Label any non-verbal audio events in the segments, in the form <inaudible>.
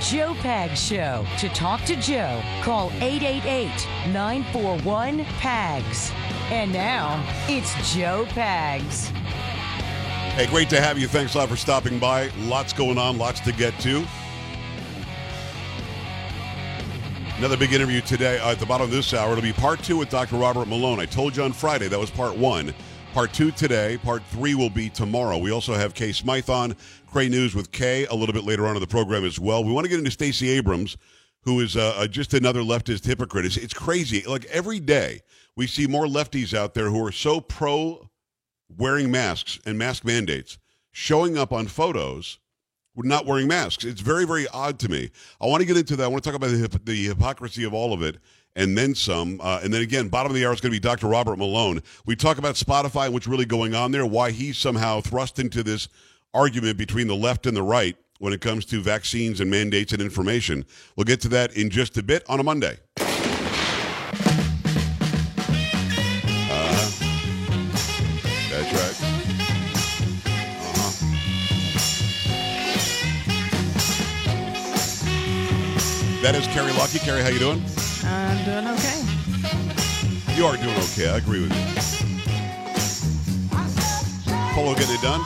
Joe Pags Show. To talk to Joe, call 888 941 PAGS. And now, it's Joe Pags. Hey, great to have you. Thanks a lot for stopping by. Lots going on, lots to get to. Another big interview today uh, at the bottom of this hour. It'll be part two with Dr. Robert Malone. I told you on Friday that was part one. Part two today. Part three will be tomorrow. We also have Kay Smythe on, Cray News with Kay a little bit later on in the program as well. We want to get into Stacey Abrams, who is uh, uh, just another leftist hypocrite. It's, it's crazy. Like every day, we see more lefties out there who are so pro wearing masks and mask mandates showing up on photos not wearing masks. It's very, very odd to me. I want to get into that. I want to talk about the, the hypocrisy of all of it and then some. Uh, and then again, bottom of the hour is going to be Dr. Robert Malone. We talk about Spotify and what's really going on there, why he's somehow thrust into this argument between the left and the right when it comes to vaccines and mandates and information. We'll get to that in just a bit on a Monday. Uh-huh. That's right. Uh-huh. That is Carrie Lucky. Carrie, how you doing? I'm doing okay. You are doing okay. I agree with you. Polo getting it done.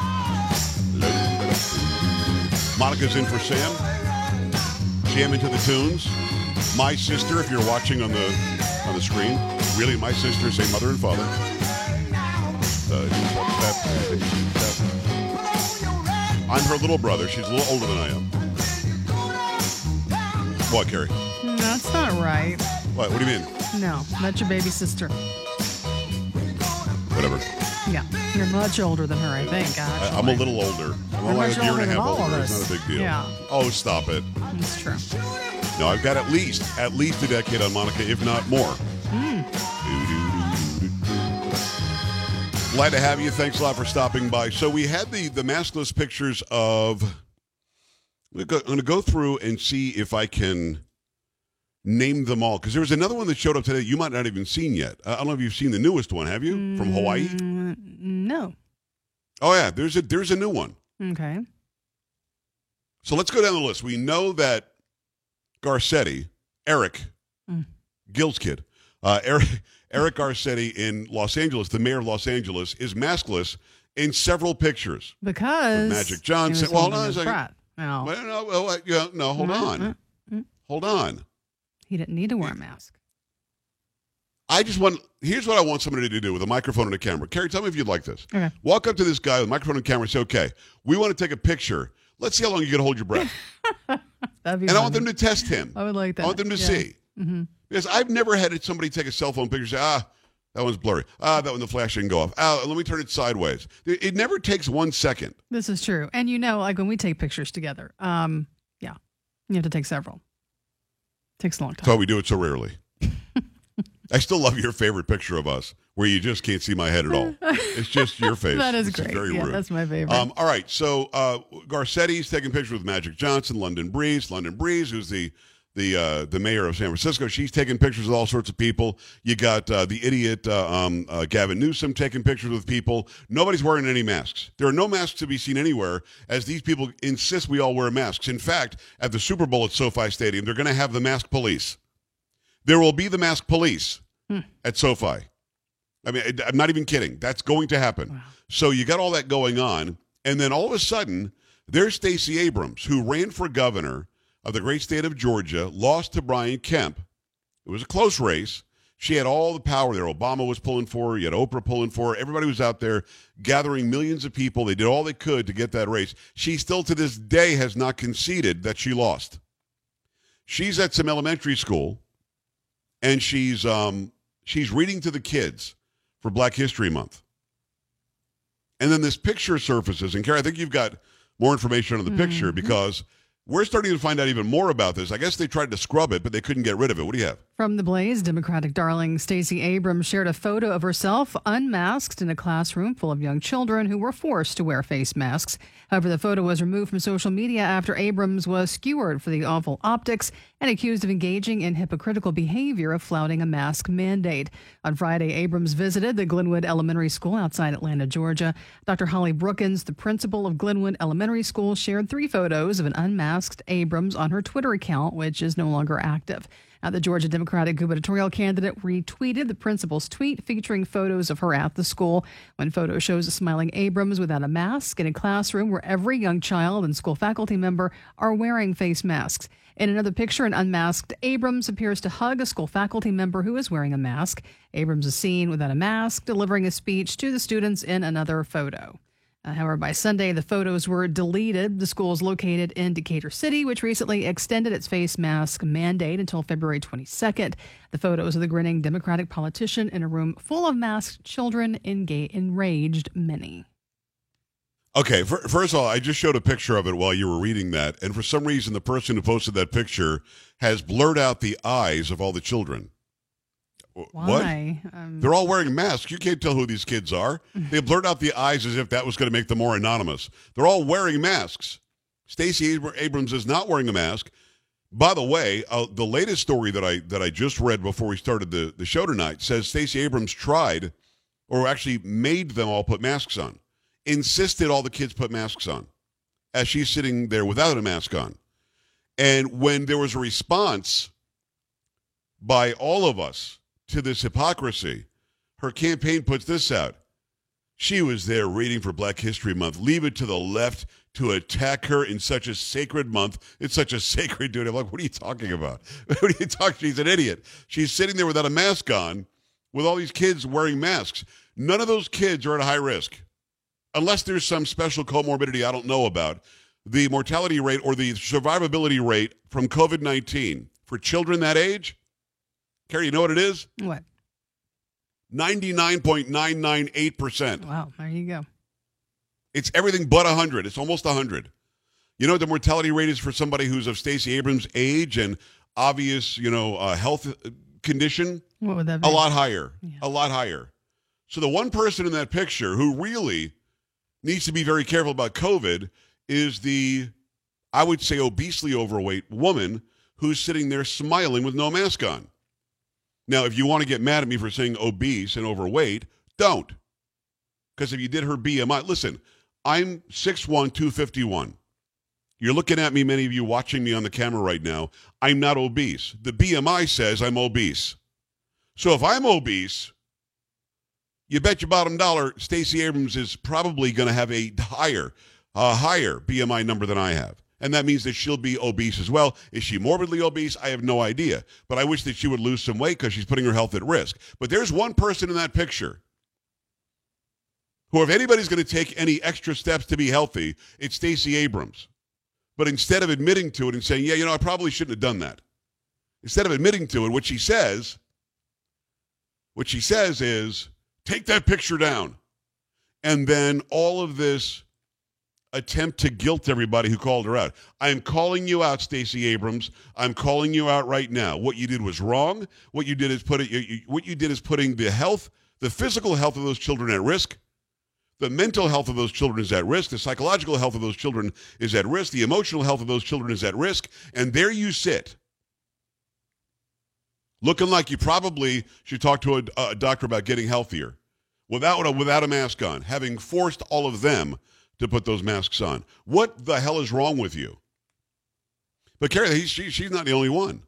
Monica's in for Sam. Jam into the tunes. My sister, if you're watching on the on the screen, really my sister, same mother and father. Uh, I'm her little brother. She's a little older than I am. What, Carrie? That's not right. What? What do you mean? No, that's your baby sister. Whatever. Yeah, you're much older than her, I think. I, I'm a little older. I'm You're only much a year and a older than half all of older. us. It's not a big deal. Yeah. Oh, stop it. That's true. No, I've got at least at least a decade on Monica, if not more. Hmm. Glad to have you. Thanks a lot for stopping by. So we had the the maskless pictures of. I'm going to go through and see if I can name them all because there was another one that showed up today you might not even seen yet. I don't know if you've seen the newest one. Have you from Hawaii? Mm, no. Oh yeah, there's a there's a new one. Okay. So let's go down the list. We know that Garcetti, Eric, Mm. Gil's kid, uh, <laughs> Eric, Eric Garcetti in Los Angeles, the mayor of Los Angeles, is maskless in several pictures. Because Magic Johnson- well, hold on a second. No, Well, no, well, uh, yeah, no, hold Mm, on, mm, mm. hold on. He didn't need to wear a mask. I just want. Here's what I want somebody to do with a microphone and a camera. Carrie, tell me if you'd like this. Okay. Walk up to this guy with a microphone and camera. and Say, "Okay, we want to take a picture. Let's see how long you can hold your breath." <laughs> That'd be and I want them to test him. I would like that. I want them to yeah. see. hmm Because I've never had somebody take a cell phone picture and say, ah, that one's blurry. Ah, that one, the flash didn't go off. Ah, let me turn it sideways. It, it never takes one second. This is true. And you know, like when we take pictures together, um, yeah, you have to take several. Takes a long time. That's why we do it so rarely. <laughs> I still love your favorite picture of us where you just can't see my head at all. It's just your <laughs> face. that is This great. very yeah, rude. that's my favorite. Um, all right, so uh, Garcetti's taking pictures with Magic Johnson, London Breed, London Breed, who's the the uh, the mayor of San Francisco. She's taking pictures with all sorts of people. You got uh, the idiot uh, um, uh, Gavin Newsom taking pictures with people. Nobody's wearing any masks. There are no masks to be seen anywhere, as these people insist we all wear masks. In fact, at the Super Bowl at SoFi Stadium, they're going to have the mask police. There will be the mask police at SoFi. I mean, I'm not even kidding. That's going to happen. So you got all that going on, and then all of a sudden, there's Stacey Abrams, who ran for governor of the great state of Georgia, lost to Brian Kemp. It was a close race. She had all the power there. Obama was pulling for her. You had Oprah pulling for her. Everybody was out there gathering millions of people. They did all they could to get that race. She still to this day has not conceded that she lost. She's at some elementary school, and she's um, she's reading to the kids for Black History Month. And then this picture surfaces, and Kara, I think you've got more information on the picture because we're starting to find out even more about this. I guess they tried to scrub it, but they couldn't get rid of it. What do you have? From the Blaze, Democratic darling Stacey Abrams shared a photo of herself unmasked in a classroom full of young children who were forced to wear face masks. However, the photo was removed from social media after Abrams was skewered for the awful optics and accused of engaging in hypocritical behavior of flouting a mask mandate. On Friday, Abrams visited the Glenwood Elementary School outside Atlanta, Georgia. Dr. Holly Brookins, the principal of Glenwood Elementary School, shared three photos of an unmasked Abrams on her Twitter account, which is no longer active. The Georgia Democratic gubernatorial candidate retweeted the principal's tweet featuring photos of her at the school. One photo shows a smiling Abrams without a mask in a classroom where every young child and school faculty member are wearing face masks. In another picture, an unmasked Abrams appears to hug a school faculty member who is wearing a mask. Abrams is seen without a mask delivering a speech to the students in another photo. However, by Sunday, the photos were deleted. The school is located in Decatur City, which recently extended its face mask mandate until February 22nd. The photos of the grinning Democratic politician in a room full of masked children enga- enraged many. Okay, for, first of all, I just showed a picture of it while you were reading that, and for some reason, the person who posted that picture has blurred out the eyes of all the children. Why? What? Um, They're all wearing masks. You can't tell who these kids are. <laughs> They blurred out the eyes as if that was going to make them more anonymous. They're all wearing masks. Stacey Abrams is not wearing a mask. By the way, uh, the latest story that I that I just read before we started the, the show tonight says Stacey Abrams tried, or actually made them all put masks on, insisted all the kids put masks on, as she's sitting there without a mask on. And when there was a response by all of us to this hypocrisy. Her campaign puts this out. She was there reading for Black History Month. Leave it to the left to attack her in such a sacred month. It's such a <laughs> sacred duty. I'm like, what are you talking about? <laughs> what are you talking? She's an idiot. She's sitting there without a mask on with all these kids wearing masks. None of those kids are at high risk. Unless there's some special comorbidity I don't know about. The mortality rate or the survivability rate from COVID 19 for children that age Carrie, you know what it is? What? 99.998%. Wow, there you go. It's everything but 100. It's almost 100. You know what the mortality rate is for somebody who's of Stacey Abrams' age and obvious, you know, uh, health uh, condition? What would that be? A lot higher. Yeah. A lot higher. So the one person in that picture who really needs to be very careful about COVID is the, I would say, obesely overweight woman who's sitting there smiling with no mask on. Now, if you want to get mad at me for saying obese and overweight, don't. Because if you did her BMI, listen, I'm 6'1, 251. You're looking at me, many of you watching me on the camera right now. I'm not obese. The BMI says I'm obese. So if I'm obese, you bet your bottom dollar Stacey Abrams is probably going to have a higher, a higher BMI number than I have and that means that she'll be obese as well. Is she morbidly obese? I have no idea. But I wish that she would lose some weight because she's putting her health at risk. But there's one person in that picture who, if anybody's going to take any extra steps to be healthy, it's Stacey Abrams. But instead of admitting to it and saying, yeah, you know, I probably shouldn't have done that, instead of admitting to it, what she says, what she says is, take that picture down. And then all of this attempt to guilt everybody who called her out. I'm calling you out, Stacey Abrams. I'm calling you out right now. What you did was wrong. What you did is put it, what you did is putting the health, the physical health of those children at risk. The mental health of those children is at risk. The psychological health of those children is at risk. The emotional health of those children is at risk. And there you sit, looking like you probably should talk to a, a doctor about getting healthier without without a mask on, having forced all of them to put those masks on. What the hell is wrong with you? But Carrie, she, she's not the only one.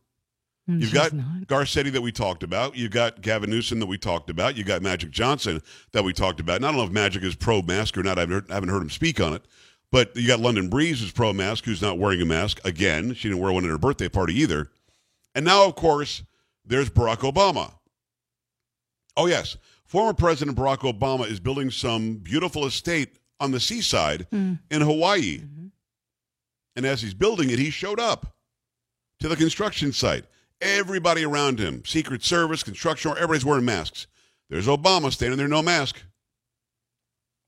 Mm, You've got not. Garcetti that we talked about. You've got Gavin Newsom that we talked about. You've got Magic Johnson that we talked about. And I don't know if Magic is pro mask or not. I haven't heard, haven't heard him speak on it. But you got London Breed who's pro mask, who's not wearing a mask. Again, she didn't wear one at her birthday party either. And now, of course, there's Barack Obama. Oh, yes. Former President Barack Obama is building some beautiful estate on the seaside mm. in Hawaii. Mm-hmm. And as he's building it, he showed up to the construction site. Everybody around him, Secret Service, construction, everybody's wearing masks. There's Obama standing there, no mask.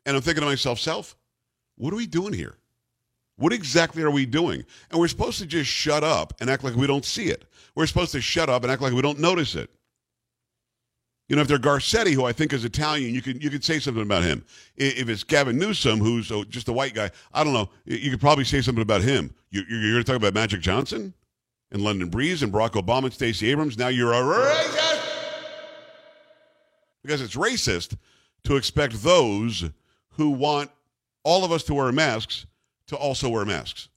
And I'm thinking to myself, self, what are we doing here? What exactly are we doing? And we're supposed to just shut up and act like we don't see it. We're supposed to shut up and act like we don't notice it. You know, if they're Garcetti, who I think is Italian, you could you could say something about him. If it's Gavin Newsom, who's just a white guy, I don't know. You could probably say something about him. You, are going to talk about Magic Johnson and London Breed and Barack Obama and Stacey Abrams. Now you're a racist because it's racist to expect those who want all of us to wear masks to also wear masks.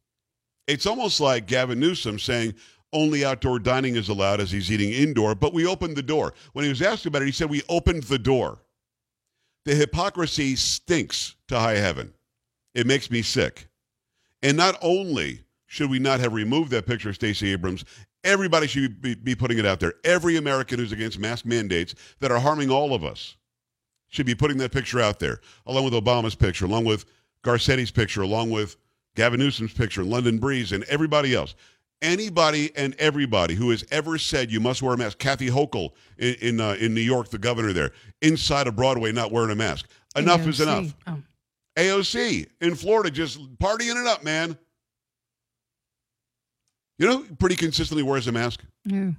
It's almost like Gavin Newsom saying, only outdoor dining is allowed as he's eating indoor, but we opened the door. When he was asked about it, he said, We opened the door. The hypocrisy stinks to high heaven. It makes me sick. And not only should we not have removed that picture of Stacey Abrams, everybody should be, be putting it out there. Every American who's against mask mandates that are harming all of us should be putting that picture out there, along with Obama's picture, along with Garcetti's picture, along with Gavin Newsom's picture, London Breed, and everybody else anybody and everybody who has ever said you must wear a mask, Kathy Hochul in in, uh, in New York, the governor there, inside of Broadway, not wearing a mask. Enough AOC. is enough. Oh. AOC in Florida, just partying it up, man. You know, pretty consistently wears a mask. Yeah.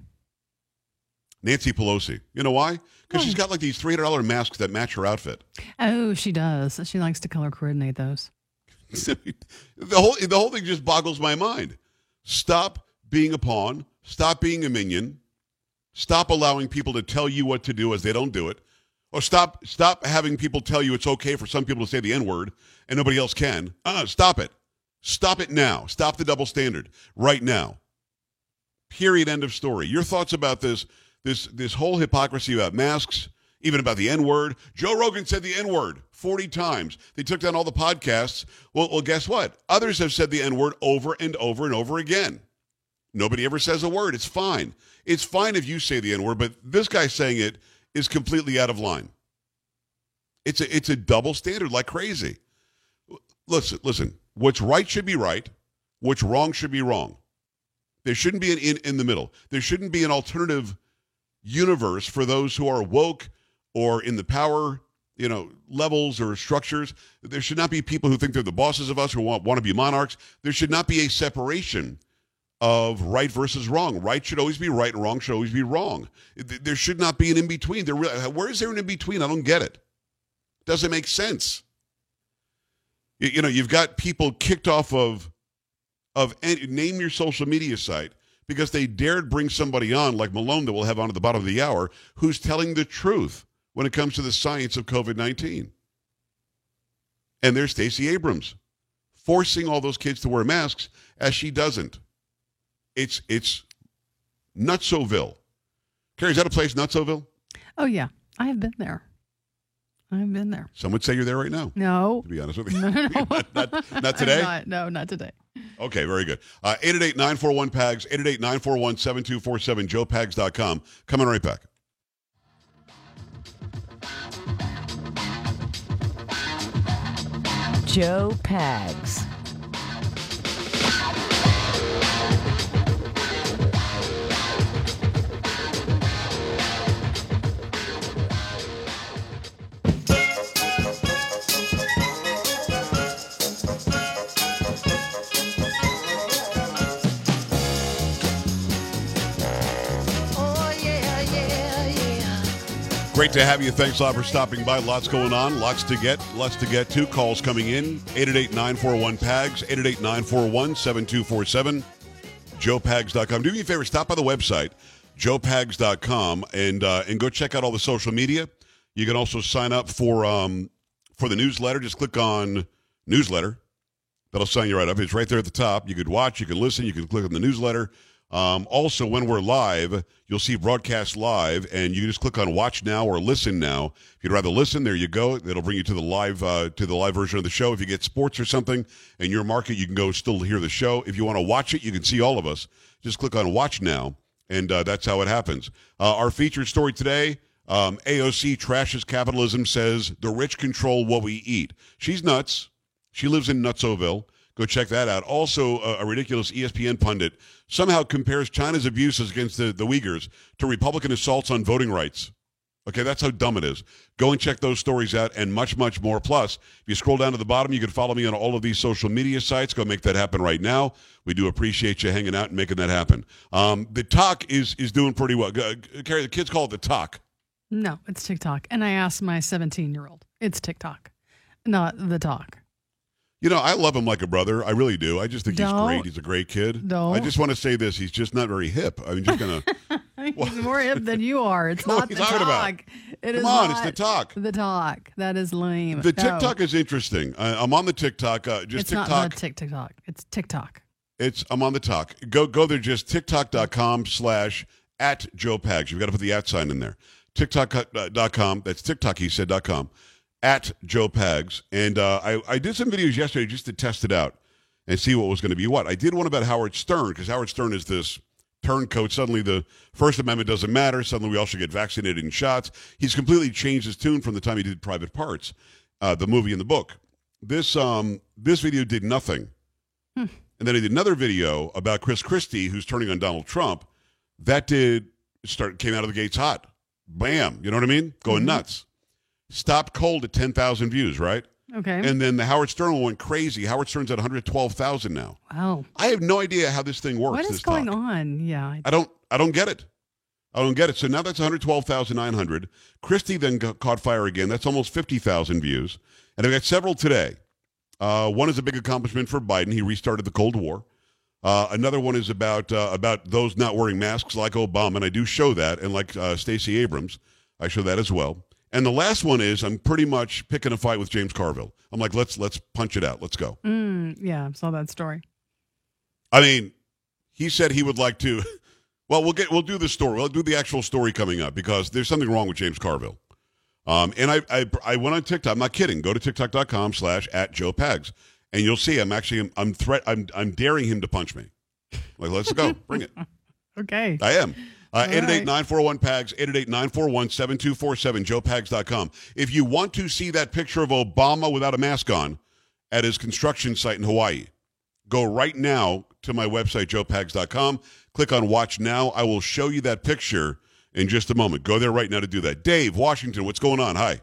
Nancy Pelosi. You know why? Because she's got like these three hundred dollar masks that match her outfit. Oh, she does. She likes to color coordinate those. <laughs> the whole the whole thing just boggles my mind. Stop being a pawn. Stop being a minion. Stop allowing people to tell you what to do as they don't do it. Or stop stop having people tell you it's okay for some people to say the N-word and nobody else can. Uh, stop it. Stop it now. Stop the double standard right now. Period. End of story. Your thoughts about this this this whole hypocrisy about masks, even about the N-word. Joe Rogan said the N-word 40 times. They took down all the podcasts. Well, well, guess what? Others have said the N word over and over and over again. Nobody ever says a word. It's fine. It's fine if you say the N word, but this guy saying it is completely out of line. It's a, it's a double standard like crazy. Listen, listen. What's right should be right. What's wrong should be wrong. There shouldn't be an in, in the middle. There shouldn't be an alternative universe for those who are woke or in the power you know, levels or structures. There should not be people who think they're the bosses of us who want, want to be monarchs. There should not be a separation of right versus wrong. Right should always be right and wrong should always be wrong. There should not be an in between. There, uh, where is there an in between? I don't get it. Doesn't make sense. You, you know, you've got people kicked off of of any, name your social media site because they dared bring somebody on like Malone that we'll have on at the bottom of the hour who's telling the truth when it comes to the science of COVID 19. And there's Stacey Abrams forcing all those kids to wear masks as she doesn't. It's it's Nutsoville. Carrie, is that a place, Nutsoville? Oh yeah, I have been there. I've been there. Some would say you're there right now. No. To be honest with <laughs> you. No, no, no. <laughs> not, not, not, today? Not, no, not today. Okay, very good. Uh, 888-941-PAGS, 888-941-7247, joepags.com. Coming right back. Joe Pags. Great to have you. Thanks a lot for stopping by. Lots going on, lots to get, lots to get to. Calls coming in 888 941 PAGS, 888 941 7247, joepags.com. Do me a favor, stop by the website, joepags.com, and, uh, and go check out all the social media. You can also sign up for, um, for the newsletter. Just click on newsletter. That'll sign you right up. It's right there at the top. You could watch, you can listen, you can click on the newsletter. Um, also, when we're live, you'll see broadcast live, and you just click on Watch Now or Listen Now. If you'd rather listen, there you go. It'll bring you to the live uh, to the live version of the show. If you get sports or something in your market, you can go still hear the show. If you want to watch it, you can see all of us. Just click on Watch Now, and uh, that's how it happens. Uh, our featured story today. Um, AOC trashes capitalism, says the rich control what we eat. She's nuts. She lives in Nutsoville. Go check that out. Also, a, a ridiculous ESPN pundit somehow compares China's abuses against the, the Uyghurs to Republican assaults on voting rights. Okay, that's how dumb it is. Go and check those stories out and much, much more. Plus, if you scroll down to the bottom, you can follow me on all of these social media sites. Go make that happen right now. We do appreciate you hanging out and making that happen. Um, the talk is is doing pretty well. Uh, Carrie, the kids call it the talk. No, it's TikTok. And I asked my 17 year old, it's TikTok, not the talk. You know, I love him like a brother. I really do. I just think he's Don't. great. He's a great kid. Don't. I just want to say this. He's just not very hip. I'm just gonna <laughs> He's more hip than you are. It's <laughs> not the talking about? talk. It is Come on, it's the talk. The talk. That is lame. The No, TikTok is interesting. I, I'm on the TikTok. Uh, just It's TikTok. not the TikTok. It's TikTok. It's I'm on the talk. Go go there. Just TikTok.com slash at Joe Pags. You've got to put the at sign in there. TikTok.com. That's TikTok. He said dot com at Joe Pags. And uh, I I did some videos yesterday just to test it out and see what was going to be what. I did one about Howard Stern because Howard Stern is this turncoat. Suddenly the First Amendment doesn't matter. Suddenly we all should get vaccinated and shots. He's completely changed his tune from the time he did Private Parts, uh, the movie and the book. This um this video did nothing. And then I did another video about Chris Christie, who's turning on Donald Trump. That did start came out of the gates hot. Bam. You know what I mean? Going nuts. Stopped cold at 10,000 views, right? Okay. And then the Howard Stern one went crazy. Howard Stern's at 112,000 now. wow. I have no idea how this thing works. What is going talk. on? Yeah. I- I don't. I don't get it. I don't get it. So now that's 112,900. Christie then got, caught fire again. That's almost 50,000 views. And I've got several today. Uh, one is a big accomplishment for Biden. He restarted the Cold War. Uh, another one is about uh, about those not wearing masks, like Obama, and I do show that, and like uh, Stacey Abrams, I show that as well. And the last one is I'm pretty much picking a fight with James Carville. I'm like, let's let's punch it out. Let's go. Mm, yeah. I saw that story. I mean, he said he would like to. <laughs> Well, we'll get we'll do the story. We'll do the actual story coming up because there's something wrong with James Carville. Um, and I, I I went on TikTok. I'm not kidding. Go to tiktok.com slash at Joe Pags, and you'll see I'm actually I'm threat I'm I'm daring him to punch me. Like let's go, bring it. <laughs> Okay. I am. Uh, 888-941-PAGS, 888-941-7247, joepags.com. If you want to see that picture of Obama without a mask on at his construction site in Hawaii, go right now to my website, joepags.com. Click on Watch Now. I will show you that picture in just a moment. Go there right now to do that. Dave, Washington, what's going on? Hi.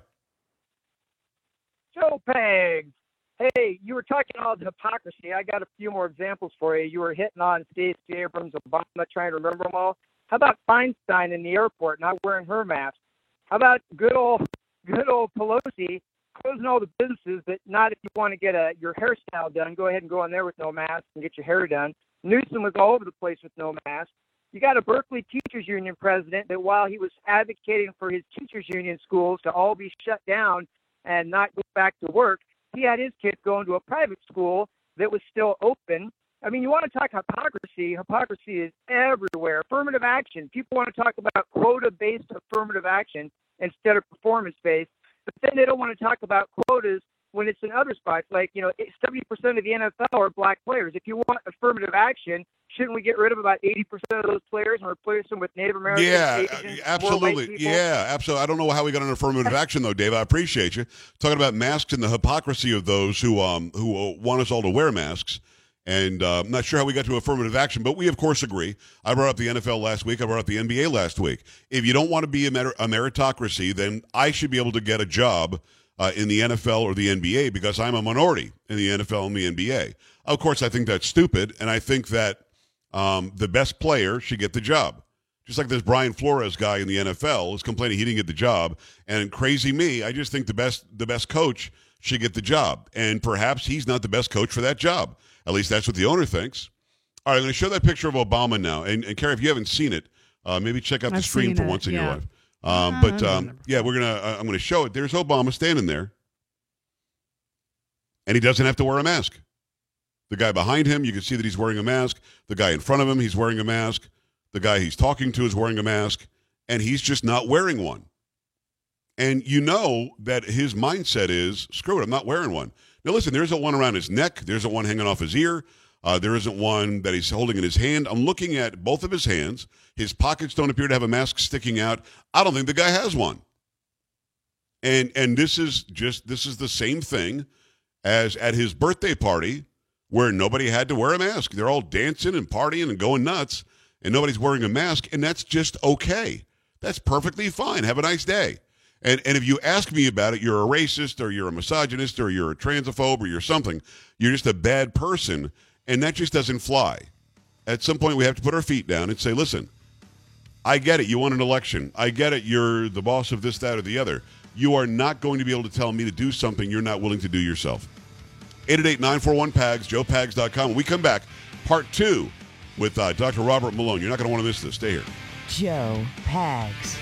Joe Pags. Hey, you were talking about the hypocrisy. I got a few more examples for you. You were hitting on Stacey Abrams, Obama, trying to remember them all. How about Feinstein in the airport not wearing her mask? How about good old, <laughs> good old Pelosi closing all the businesses, but not if you want to get a your hairstyle done. Go ahead and go in there with no mask and get your hair done. Newsom was all over the place with no mask. You got a Berkeley Teachers Union president that while he was advocating for his teachers union schools to all be shut down and not go back to work, he had his kids going to a private school that was still open. I mean, you want to talk hypocrisy. Hypocrisy is everywhere. Affirmative action. People want to talk about quota based affirmative action instead of performance based. But then they don't want to talk about quotas when it's in other spots. Like, you know, 70% of the NFL are black players. If you want affirmative action, shouldn't we get rid of about 80% of those players and replace them with Native Americans? Yeah, Asians, uh, absolutely. Yeah, absolutely. I don't know how we got an affirmative <laughs> action though, Dave. I appreciate you talking about masks and the hypocrisy of those who um who want us all to wear masks. And uh, I'm not sure how we got to affirmative action, but we of course agree. I brought up the NFL last week. I brought up the NBA last week. If you don't want to be a, a meritocracy, then I should be able to get a job uh, in the NFL or the NBA because I'm a minority in the NFL and the NBA. Of course, I think that's stupid, and I think that um, the best player should get the job. Just like this Brian Flores guy in the NFL is complaining he didn't get the job, and crazy me, I just think the best the best coach should get the job, and perhaps he's not the best coach for that job. At least that's what the owner thinks. All right, I'm going to show that picture of Obama now, and, and Carrie, if you haven't seen it, uh, maybe check out the I've stream for it, once in your life. Um, Uh, but um, yeah, we're gonna. Uh, I'm going to show it. There's Obama standing there, and he doesn't have to wear a mask. The guy behind him, you can see that he's wearing a mask. The guy in front of him, he's wearing a mask. The guy he's talking to is wearing a mask, and he's just not wearing one. And you know that his mindset is, screw it, I'm not wearing one. Now, listen, there isn't one around his neck. There isn't one hanging off his ear. Uh, there isn't one that he's holding in his hand. I'm looking at both of his hands. His pockets don't appear to have a mask sticking out. I don't think the guy has one. And and this is just this is the same thing as at his birthday party where nobody had to wear a mask. They're all dancing and partying and going nuts, and nobody's wearing a mask, and that's just okay. That's perfectly fine. Have a nice day. And and if you ask me about it, you're a racist or you're a misogynist or you're a transphobe or you're something. You're just a bad person, and that just doesn't fly. At some point, we have to put our feet down and say, listen. I get it. You won an election. I get it. You're the boss of this, that, or the other. You are not going to be able to tell me to do something you're not willing to do yourself. 888-941-PAGS, joepags.com. When we come back, part two with uh, Dr. Robert Malone. You're not going to want to miss this. Stay here. Joe Pags.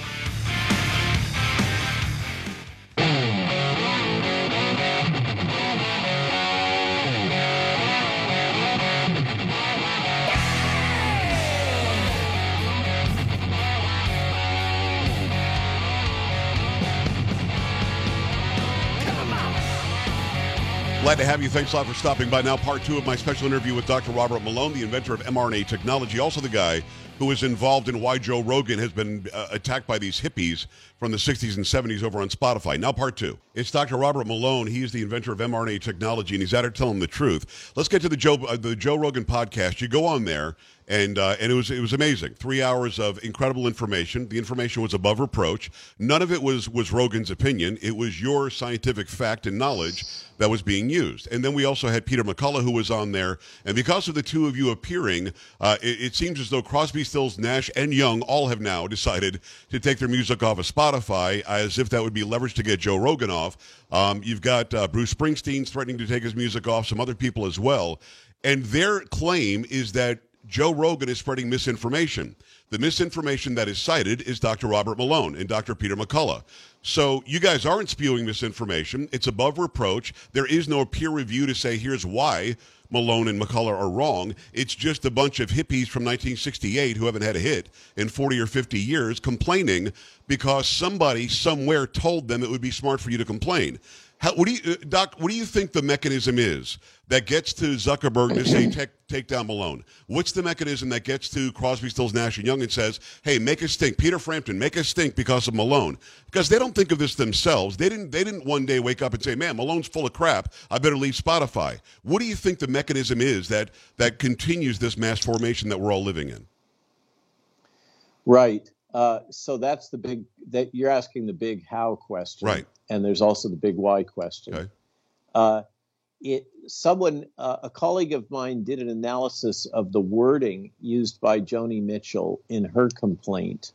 Glad to have you. Thanks a lot for stopping by. Now, part two of my special interview with Dr. Robert Malone, the inventor of mRNA technology, also the guy who is involved in why Joe Rogan has been uh, attacked by these hippies from the 60s and 70s over on Spotify. Now, part two. It's Dr. Robert Malone. He is the inventor of mRNA technology, and he's out here telling the truth. Let's get to the Joe uh, the Joe Rogan podcast. You go on there and uh, and it was it was amazing. Three hours of incredible information. The information was above reproach. None of it was was Rogan's opinion. It was your scientific fact and knowledge that was being used. And then we also had Peter McCullough who was on there. And because of the two of you appearing, uh, it, it, seems as though Crosby, Stills, Nash, and Young all have now decided to take their music off of Spotify, as if that would be leverage to get Joe Rogan off. Um, you've got uh, Bruce Springsteen threatening to take his music off. Some other people as well. And their claim is that Joe Rogan is spreading misinformation. The misinformation that is cited is Dr. Robert Malone and Dr. Peter McCullough. So you guys aren't spewing misinformation. It's above reproach. There is no peer review to say here's why Malone and McCullough are wrong. It's just a bunch of hippies from 1968 who haven't had a hit in 40 or 50 years complaining because somebody somewhere told them it would be smart for you to complain. How, what do you, uh, Doc? What do you think the mechanism is that gets to Zuckerberg to say take, take down Malone? What's the mechanism that gets to Crosby, Stills, Nash and Young and says, "Hey, make us stink, Peter Frampton, make us stink because of Malone"? Because they don't think of this themselves. They didn't. They didn't one day wake up and say, "Man, Malone's full of crap. I better leave Spotify." What do you think the mechanism is that that continues this mass formation that we're all living in? Right. Uh, so that's the big that you're asking the big how question, right? And there's also the big why question. Okay. Uh, it someone uh, a colleague of mine did an analysis of the wording used by Joni Mitchell in her complaint,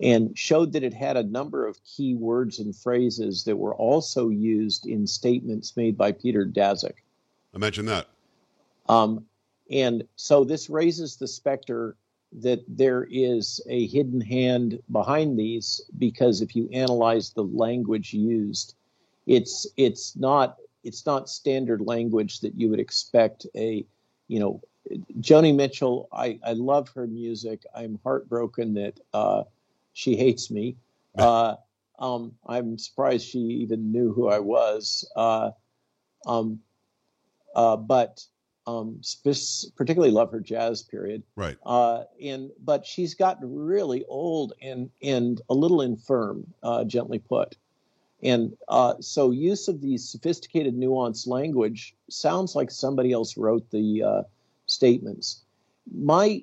and showed that it had a number of key words and phrases that were also used in statements made by Peter Daszak. I mentioned that. Um, and so this raises the specter that there is a hidden hand behind these because if you analyze the language used, it's it's not it's not standard language that you would expect a you know Joni Mitchell. I I love her music. I'm heartbroken that uh, she hates me. <laughs> Uh, um, I'm surprised she even knew who I was. Uh, um, uh, but um, sp- particularly love her jazz period. Right. Uh, and but she's gotten really old and and a little infirm, uh, gently put. And uh, so use of these sophisticated, nuanced language sounds like somebody else wrote the uh, statements. My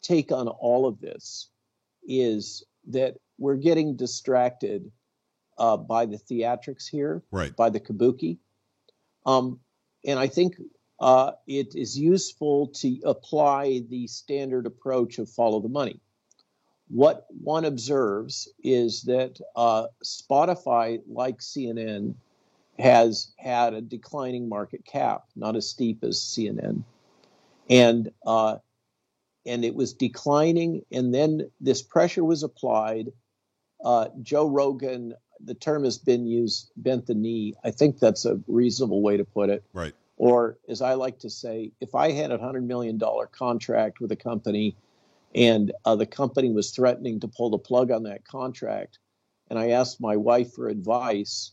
take on all of this is that we're getting distracted uh, by the theatrics here, right. by the kabuki. Um, and I think uh, it is useful to apply the standard approach of follow the money. What one observes is that uh, Spotify, like CNN, has had a declining market cap, not as steep as CNN, and uh, and it was declining, and then this pressure was applied. Uh, Joe Rogan, the term has been used, bent the knee. I think that's a reasonable way to put it. Right. Or, as I like to say, if I had a $100 million contract with a company and uh, the company was threatening to pull the plug on that contract, and I asked my wife for advice,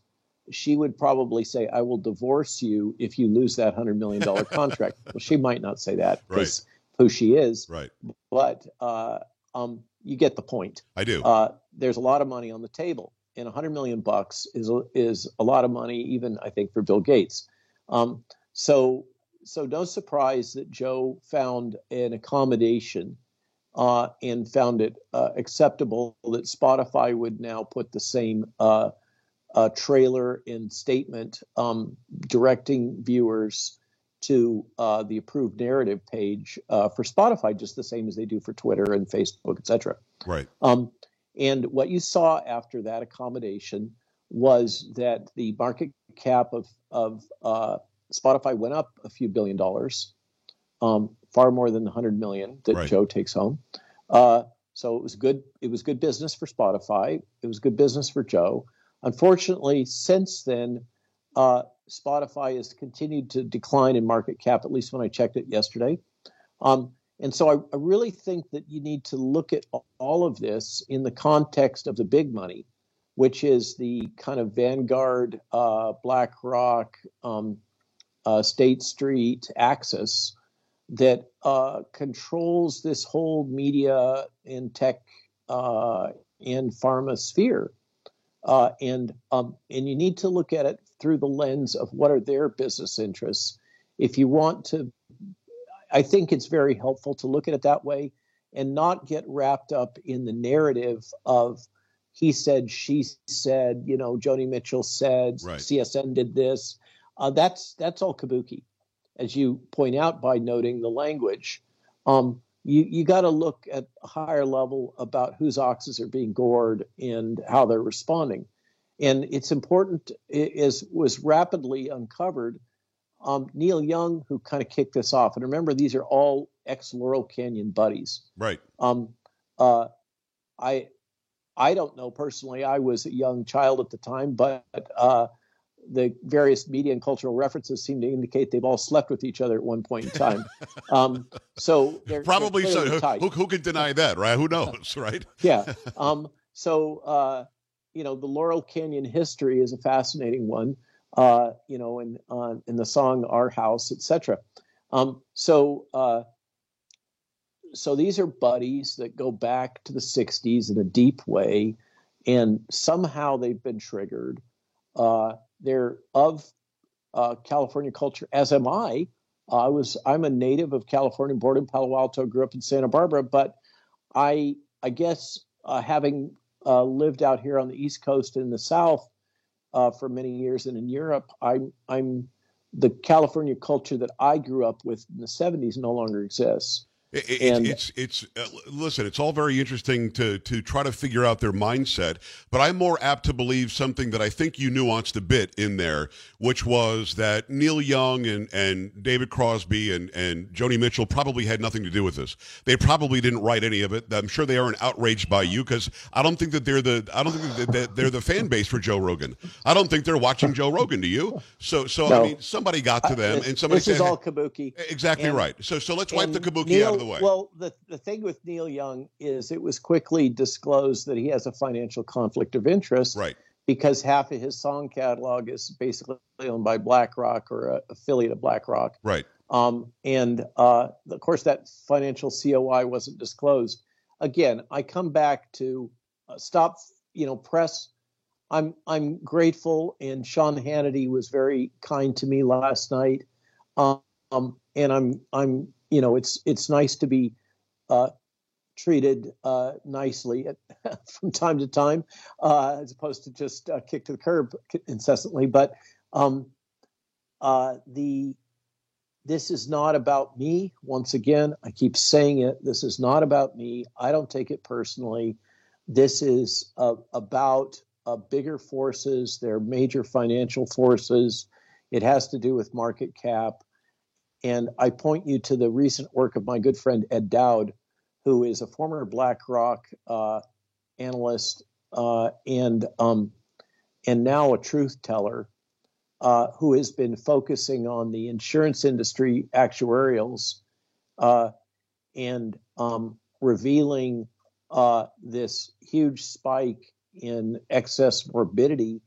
she would probably say, I will divorce you if you lose that $100 million <laughs> contract. well, she might not say that because right. who she is. Right. But uh, um, you get the point. I do. Uh, there's a lot of money on the table, and 100 million bucks is is a lot of money, even I think for Bill Gates. Um, so, so no surprise that Joe found an accommodation uh, and found it uh, acceptable that Spotify would now put the same uh, uh trailer and statement um, directing viewers to uh, the approved narrative page uh, for Spotify, just the same as they do for Twitter and Facebook, et cetera. Right. Um, and what you saw after that accommodation was that the market cap of of Spotify went up a few billion dollars. Um, far more than the hundred million that right. Joe takes home. Uh, so it was good. It was good business for Spotify. It was good business for Joe. Unfortunately, since then, uh, Spotify has continued to decline in market cap. At least when I checked it yesterday. Um, and so I, I, really think that you need to look at all of this in the context of the big money, which is the kind of Vanguard, uh, BlackRock, um, uh, State Street axis that uh, controls this whole media and tech uh, and pharma sphere. Uh, and um, and you need to look at it through the lens of what are their business interests. If you want to, I think it's very helpful to look at it that way and not get wrapped up in the narrative of he said, she said, you know, Joni Mitchell said, right. CSN did this. Uh, that's that's all kabuki as you point out by noting the language, um, you, you got to look at a higher level about whose oxes are being gored and how they're responding. And it's important, as was rapidly uncovered, um, Neil Young, who kind of kicked this off. And remember, these are all ex Laurel Canyon buddies. Right. Um, uh, I, I don't know personally. I was a young child at the time, but uh, the various media and cultural references seem to indicate they've all slept with each other at one point in time. <laughs> Um, so they're, probably they're so. Who, who, could deny that, right? Who knows, right? yeah. <laughs> Um, so uh, you know, the Laurel Canyon history is a fascinating one. Uh, you know, in uh, in the song "Our House," etc. Um, so uh, so these are buddies that go back to the '60s in a deep way, and somehow they've been triggered. Uh, they're of uh, California culture, as am I. I was I'm a native of California, born in Palo Alto, grew up in Santa Barbara, but I I guess uh, having uh, lived out here on the East Coast and the South uh, for many years and in Europe, I'm I'm the California culture that I grew up with in the 70s no longer exists. It, and, it's it's uh, listen. It's all very interesting to to try to figure out their mindset, but I'm more apt to believe something that I think you nuanced a bit in there, which was that Neil Young and and David Crosby and and Joni Mitchell probably had nothing to do with this. They probably didn't write any of it. I'm sure they aren't outraged by you because I don't think that they're the I don't think that they're the fan base for Joe Rogan. I don't think they're watching Joe Rogan. Do you? So so no. I mean, somebody got to them and somebody this said, is all kabuki. Exactly and, right. So so let's wipe the kabuki Neil, out of the way. Well, the, the thing with Neil Young is it was quickly disclosed that he has a financial conflict of interest. Right. Because half of his song catalog is basically owned by BlackRock or an affiliate of BlackRock. Right. Um, and uh, of course, that financial COI wasn't disclosed. Again, I come back to uh, stop, you know, press. I'm I'm grateful, and Sean Hannity was very kind to me last night. Um, and I'm I'm you know it's it's nice to be uh, treated uh, nicely at, <laughs> from time to time, uh, as opposed to just uh, kicked to the curb incessantly. But um, uh, the this is not about me. Once again, I keep saying it. This is not about me. I don't take it personally. This is uh, about bigger forces. They're major financial forces. It has to do with market cap. And I point you to the recent work of my good friend Ed Dowd, who is a former BlackRock uh, analyst uh, and um, and now a truth teller, uh, who has been focusing on the insurance industry actuarials uh, and um, revealing uh, this huge spike in excess morbidity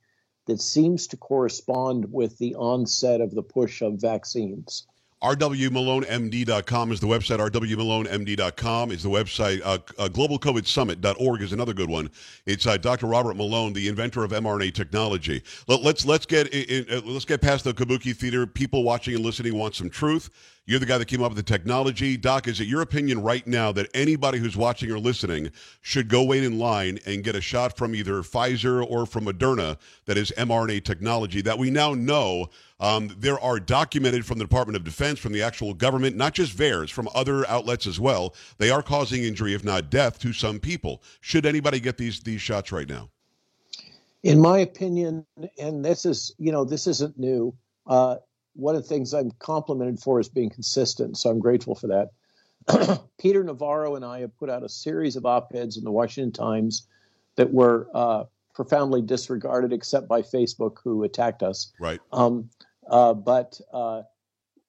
that seems to correspond with the onset of the push of vaccines rwmalonemd.com is the website. rwmalonemd.com is the website. Uh, uh, globalcovidsummit.org is another good one. It's uh, Dr. Robert Malone, the inventor of mRNA technology. Let, us let's, let's get in, uh, let's get past the kabuki theater. People watching and listening want some truth. You're the guy that came up with the technology. Doc, is it your opinion right now that anybody who's watching or listening should go wait in line and get a shot from either Pfizer or from Moderna that is mRNA technology that we now know um, there are documented from the Department of Defense, from the actual government, not just VAERS, from other outlets as well. They are causing injury, if not death, to some people. Should anybody get these these shots right now? In my opinion, and this is you know this isn't new. Uh, one of the things I'm complimented for is being consistent. So I'm grateful for that. <clears throat> Peter Navarro and I have put out a series of op eds in the Washington Times that were uh, profoundly disregarded, except by Facebook, who attacked us. Right. Um, uh, but uh,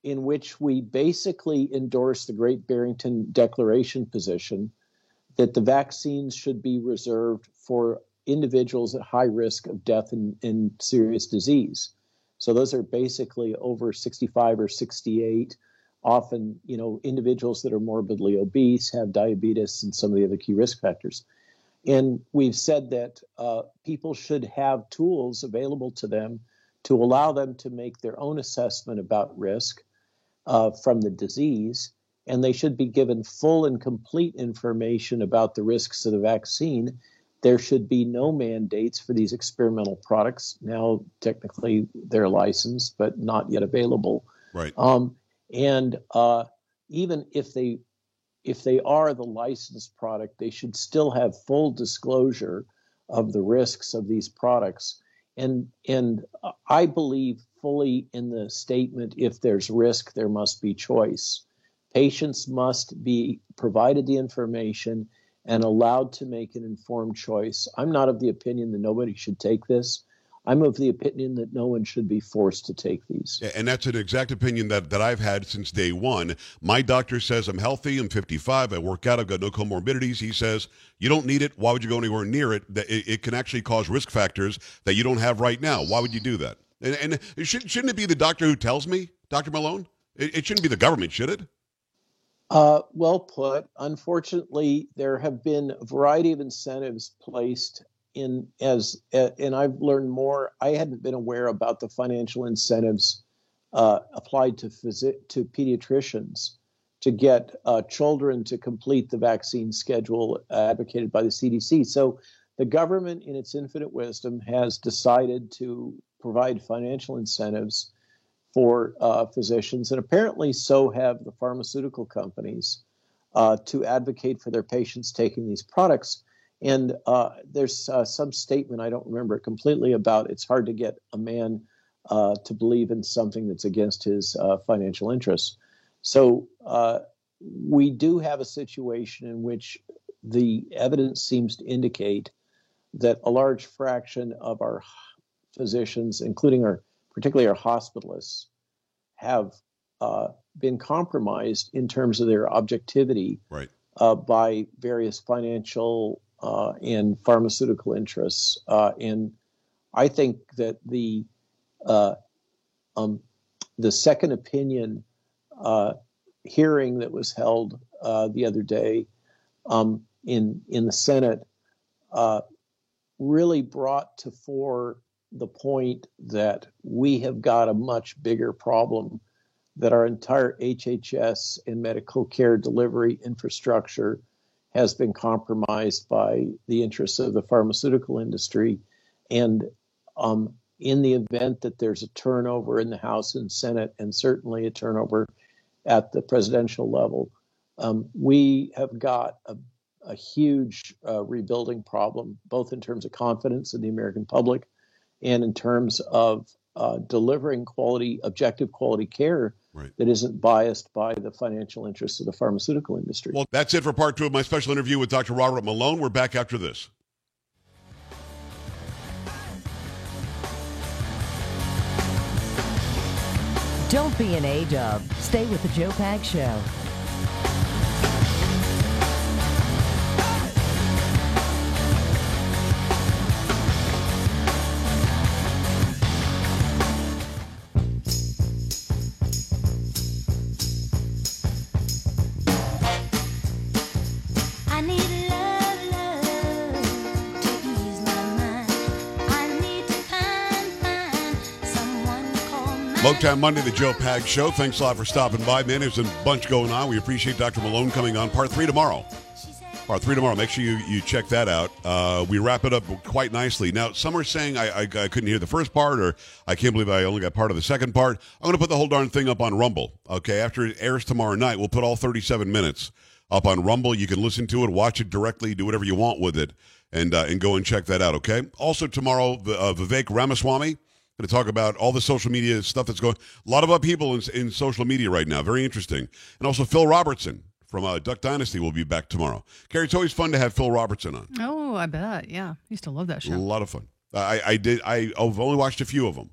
in which we basically endorse the Great Barrington Declaration position that the vaccines should be reserved for individuals at high risk of death and, and serious disease. So those are basically over 65 or 68. Often, you know, individuals that are morbidly obese, have diabetes, and some of the other key risk factors. And we've said that uh, people should have tools available to them to allow them to make their own assessment about risk uh, from the disease. And they should be given full and complete information about the risks of the vaccine there should be no mandates for these experimental products. Now, technically, they're licensed, but not yet available. Right. Um, and uh, even if they if they are the licensed product, they should still have full disclosure of the risks of these products. And and I believe fully in the statement: if there's risk, there must be choice. Patients must be provided the information and allowed to make an informed choice. I'm not of the opinion that nobody should take this. I'm of the opinion that no one should be forced to take these. And that's an exact opinion that, that I've had since day one. My doctor says I'm healthy, I'm 55, I work out, I've got no comorbidities. He says, you don't need it. Why would you go anywhere near it? It, can actually cause risk factors that you don't have right now. Why would you do that? And, and should, shouldn't it be the doctor who tells me, Dr. Malone? It, it shouldn't be the government, should it? Uh, well put. Unfortunately, there have been a variety of incentives placed in as, and I've learned more. I hadn't been aware about the financial incentives uh, applied to to pediatricians to get uh, children to complete the vaccine schedule advocated by the CDC. So the government, in its infinite wisdom, has decided to provide financial incentives for uh, physicians, and apparently so have the pharmaceutical companies uh, to advocate for their patients taking these products. And uh, there's uh, some statement, I don't remember it completely, about it's hard to get a man uh, to believe in something that's against his uh, financial interests. So we do have a situation in which the evidence seems to indicate that a large fraction of our physicians, including our particularly our hospitalists, have uh, been compromised in terms of their objectivity right. uh, by various financial uh, and pharmaceutical interests. Uh, and I think that the uh, um, the second opinion uh, hearing that was held the other day um, in in the Senate really brought to fore the point that we have got a much bigger problem that our entire HHS and medical care delivery infrastructure has been compromised by the interests of the pharmaceutical industry. And um, in the event that there's a turnover in the House and Senate, and certainly a turnover at the presidential level, um, we have got a, a huge uh, rebuilding problem, both in terms of confidence in the American public and in terms of uh, delivering quality, objective quality care right. that isn't biased by the financial interests of the pharmaceutical industry. Well, that's it for part two of my special interview with Dr. Robert Malone. We're back after this. Don't be an A dub. Stay with the Joe Pag Show. Motown Monday, the Joe Pag Show. Thanks a lot for stopping by, man. There's a bunch going on. We appreciate Dr. Malone coming on. Part three tomorrow. Part three tomorrow. Make sure you, you check that out. Uh, we wrap it up quite nicely. Now, some are saying I, I, I couldn't hear the first part, or I can't believe I only got part of the second part. I'm going to put the whole darn thing up on Rumble. Okay, after it airs tomorrow night, we'll put all 37 minutes up on Rumble. You can listen to it, watch it directly, do whatever you want with it, and uh, and go and check that out. Okay. Also tomorrow, uh, Vivek Ramaswamy going to talk about all the social media stuff that's going. A lot of upheaval in, in social media right now. Very interesting. And also Phil Robertson from uh, Duck Dynasty will be back tomorrow. Carrie, it's always fun to have Phil Robertson on. Oh, I bet. Yeah, I used to love that show. A lot of fun. I, I did. I, I've only watched a few of them,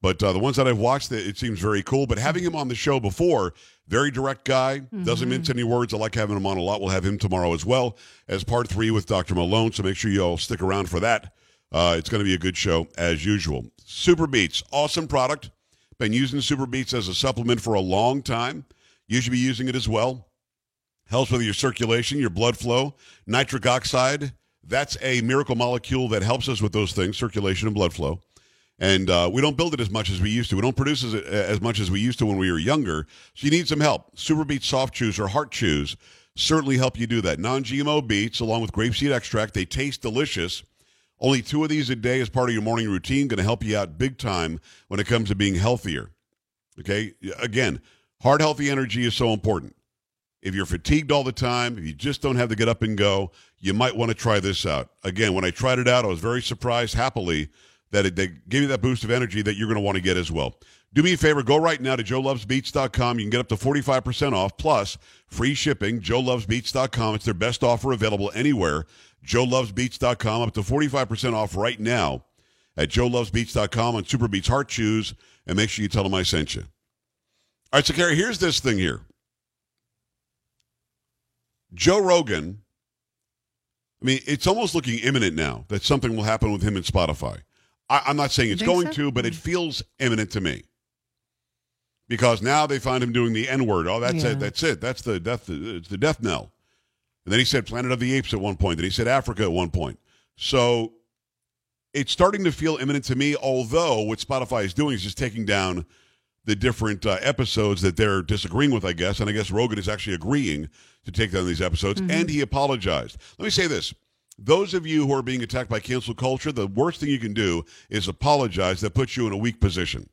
but uh, the ones that I've watched, it, seems very cool. But having him on the show before, very direct guy, mm-hmm. doesn't mince any words. I like having him on a lot. We'll have him tomorrow as well as part three with Dr. Malone. So make sure you all stick around for that. Uh, it's going to be a good show as usual. Super Beets, awesome product. Been using Super Beets as a supplement for a long time. You should be using it as well. Helps with your circulation, your blood flow. Nitric oxide, that's a miracle molecule that helps us with those things, circulation and blood flow. And uh, we don't build it as much as we used to. We don't produce as, as much as we used to when we were younger. So you need some help. Super Beets Soft Chews or Heart Chews certainly help you do that. Non GMO beets, along with grapeseed extract, they taste delicious. Only two of these a day as part of your morning routine, going to help you out big time when it comes to being healthier. Okay? Again, heart healthy energy is so important. If you're fatigued all the time, if you just don't have to get up and go, you might want to try this out. Again, when I tried it out, I was very surprised, happily, that it, they gave you that boost of energy that you're going to want to get as well. Do me a favor, go right now to joelovesbeets.com. You can get up to 45% off plus free shipping. joelovesbeets.com. It's their best offer available anywhere joelovesbeets.com, up to 45% off right now at joelovesbeets.com on Super Beets Heart Chews and make sure you tell them I sent you. All right, so Carrie, here's this thing here. Joe Rogan, I mean, it's almost looking imminent now that something will happen with him and Spotify. I, am not saying it's going so? to, but it feels imminent to me. Because now they find him doing the N word. Oh, that's yeah. it. That's it. That's the death. It's the death knell. And then he said Planet of the Apes at one point. Then he said Africa at one point. So it's starting to feel imminent to me, although what Spotify is doing is just taking down the different uh, episodes that they're disagreeing with, I guess. And I guess Rogan is actually agreeing to take down these episodes. Mm-hmm. And he apologized. Let me say this. Those of you who are being attacked by cancel culture, the worst thing you can do is apologize. That puts you in a weak position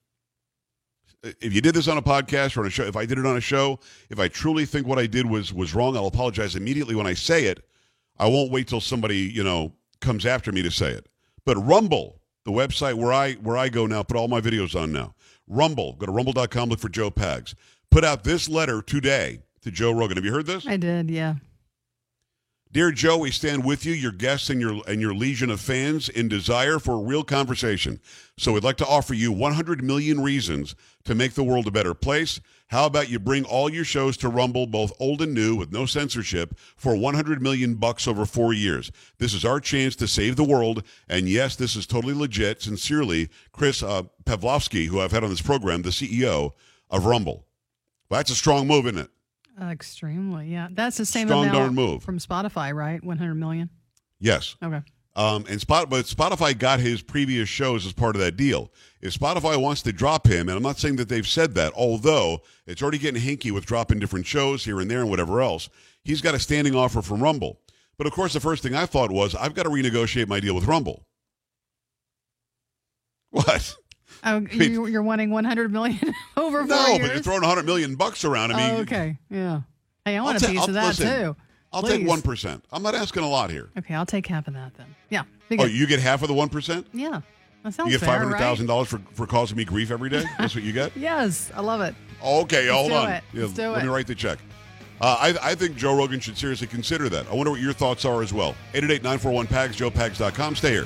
if you did this on a podcast or on a show, if I did it on a show, if I truly think what I did was was wrong, I'll apologize immediately when I say it. I won't wait till somebody you know comes after me to say it. But Rumble, the website where I where I go now, put all my videos on now. Rumble, go to rumble.com, look for Joe Pags. Put out this letter today to Joe Rogan. Have you heard this? I did, yeah. Dear Joe, we stand with you, your guests, and your and your legion of fans in desire for a real conversation. So we'd like to offer you 100 million reasons to make the world a better place. How about you bring all your shows to Rumble, both old and new, with no censorship, for 100 million bucks over four years? This is our chance to save the world. And yes, this is totally legit. Sincerely, Chris uh, Pavlovski, who I've had on this program, the CEO of Rumble. Well, that's a strong move, isn't it? Uh, extremely, yeah. That's the same Strong amount darn move. from Spotify, right? 100 million? Yes. Okay. Um, and Spot, but Spotify got his previous shows as part of that deal. If Spotify wants to drop him, and I'm not saying that they've said that, although it's already getting hinky with dropping different shows here and there and whatever else, he's got a standing offer from Rumble. But of course, the first thing I thought was, I've got to renegotiate my deal with Rumble. What? Oh, <laughs> you, are wanting 100 million <laughs> over four no, years? but you're throwing 100 million bucks around. I mean, oh, okay, yeah. Hey, I want I'll a piece ta- of that listen, too. I'll Please. take one percent. I'm not asking a lot here. Okay, I'll take half of that then. Yeah. Oh, you get half of the one percent? Yeah. That sounds You get five hundred thousand dollars for for causing me grief every day. That's what you get. <laughs> yes, I love it. Okay, Let's hold do on. It. Yeah, Let's do let it. me write the check. Uh, I, I think Joe Rogan should seriously consider that. I wonder what your thoughts are as well. 888-941-PAGS, joepags.com. Stay here.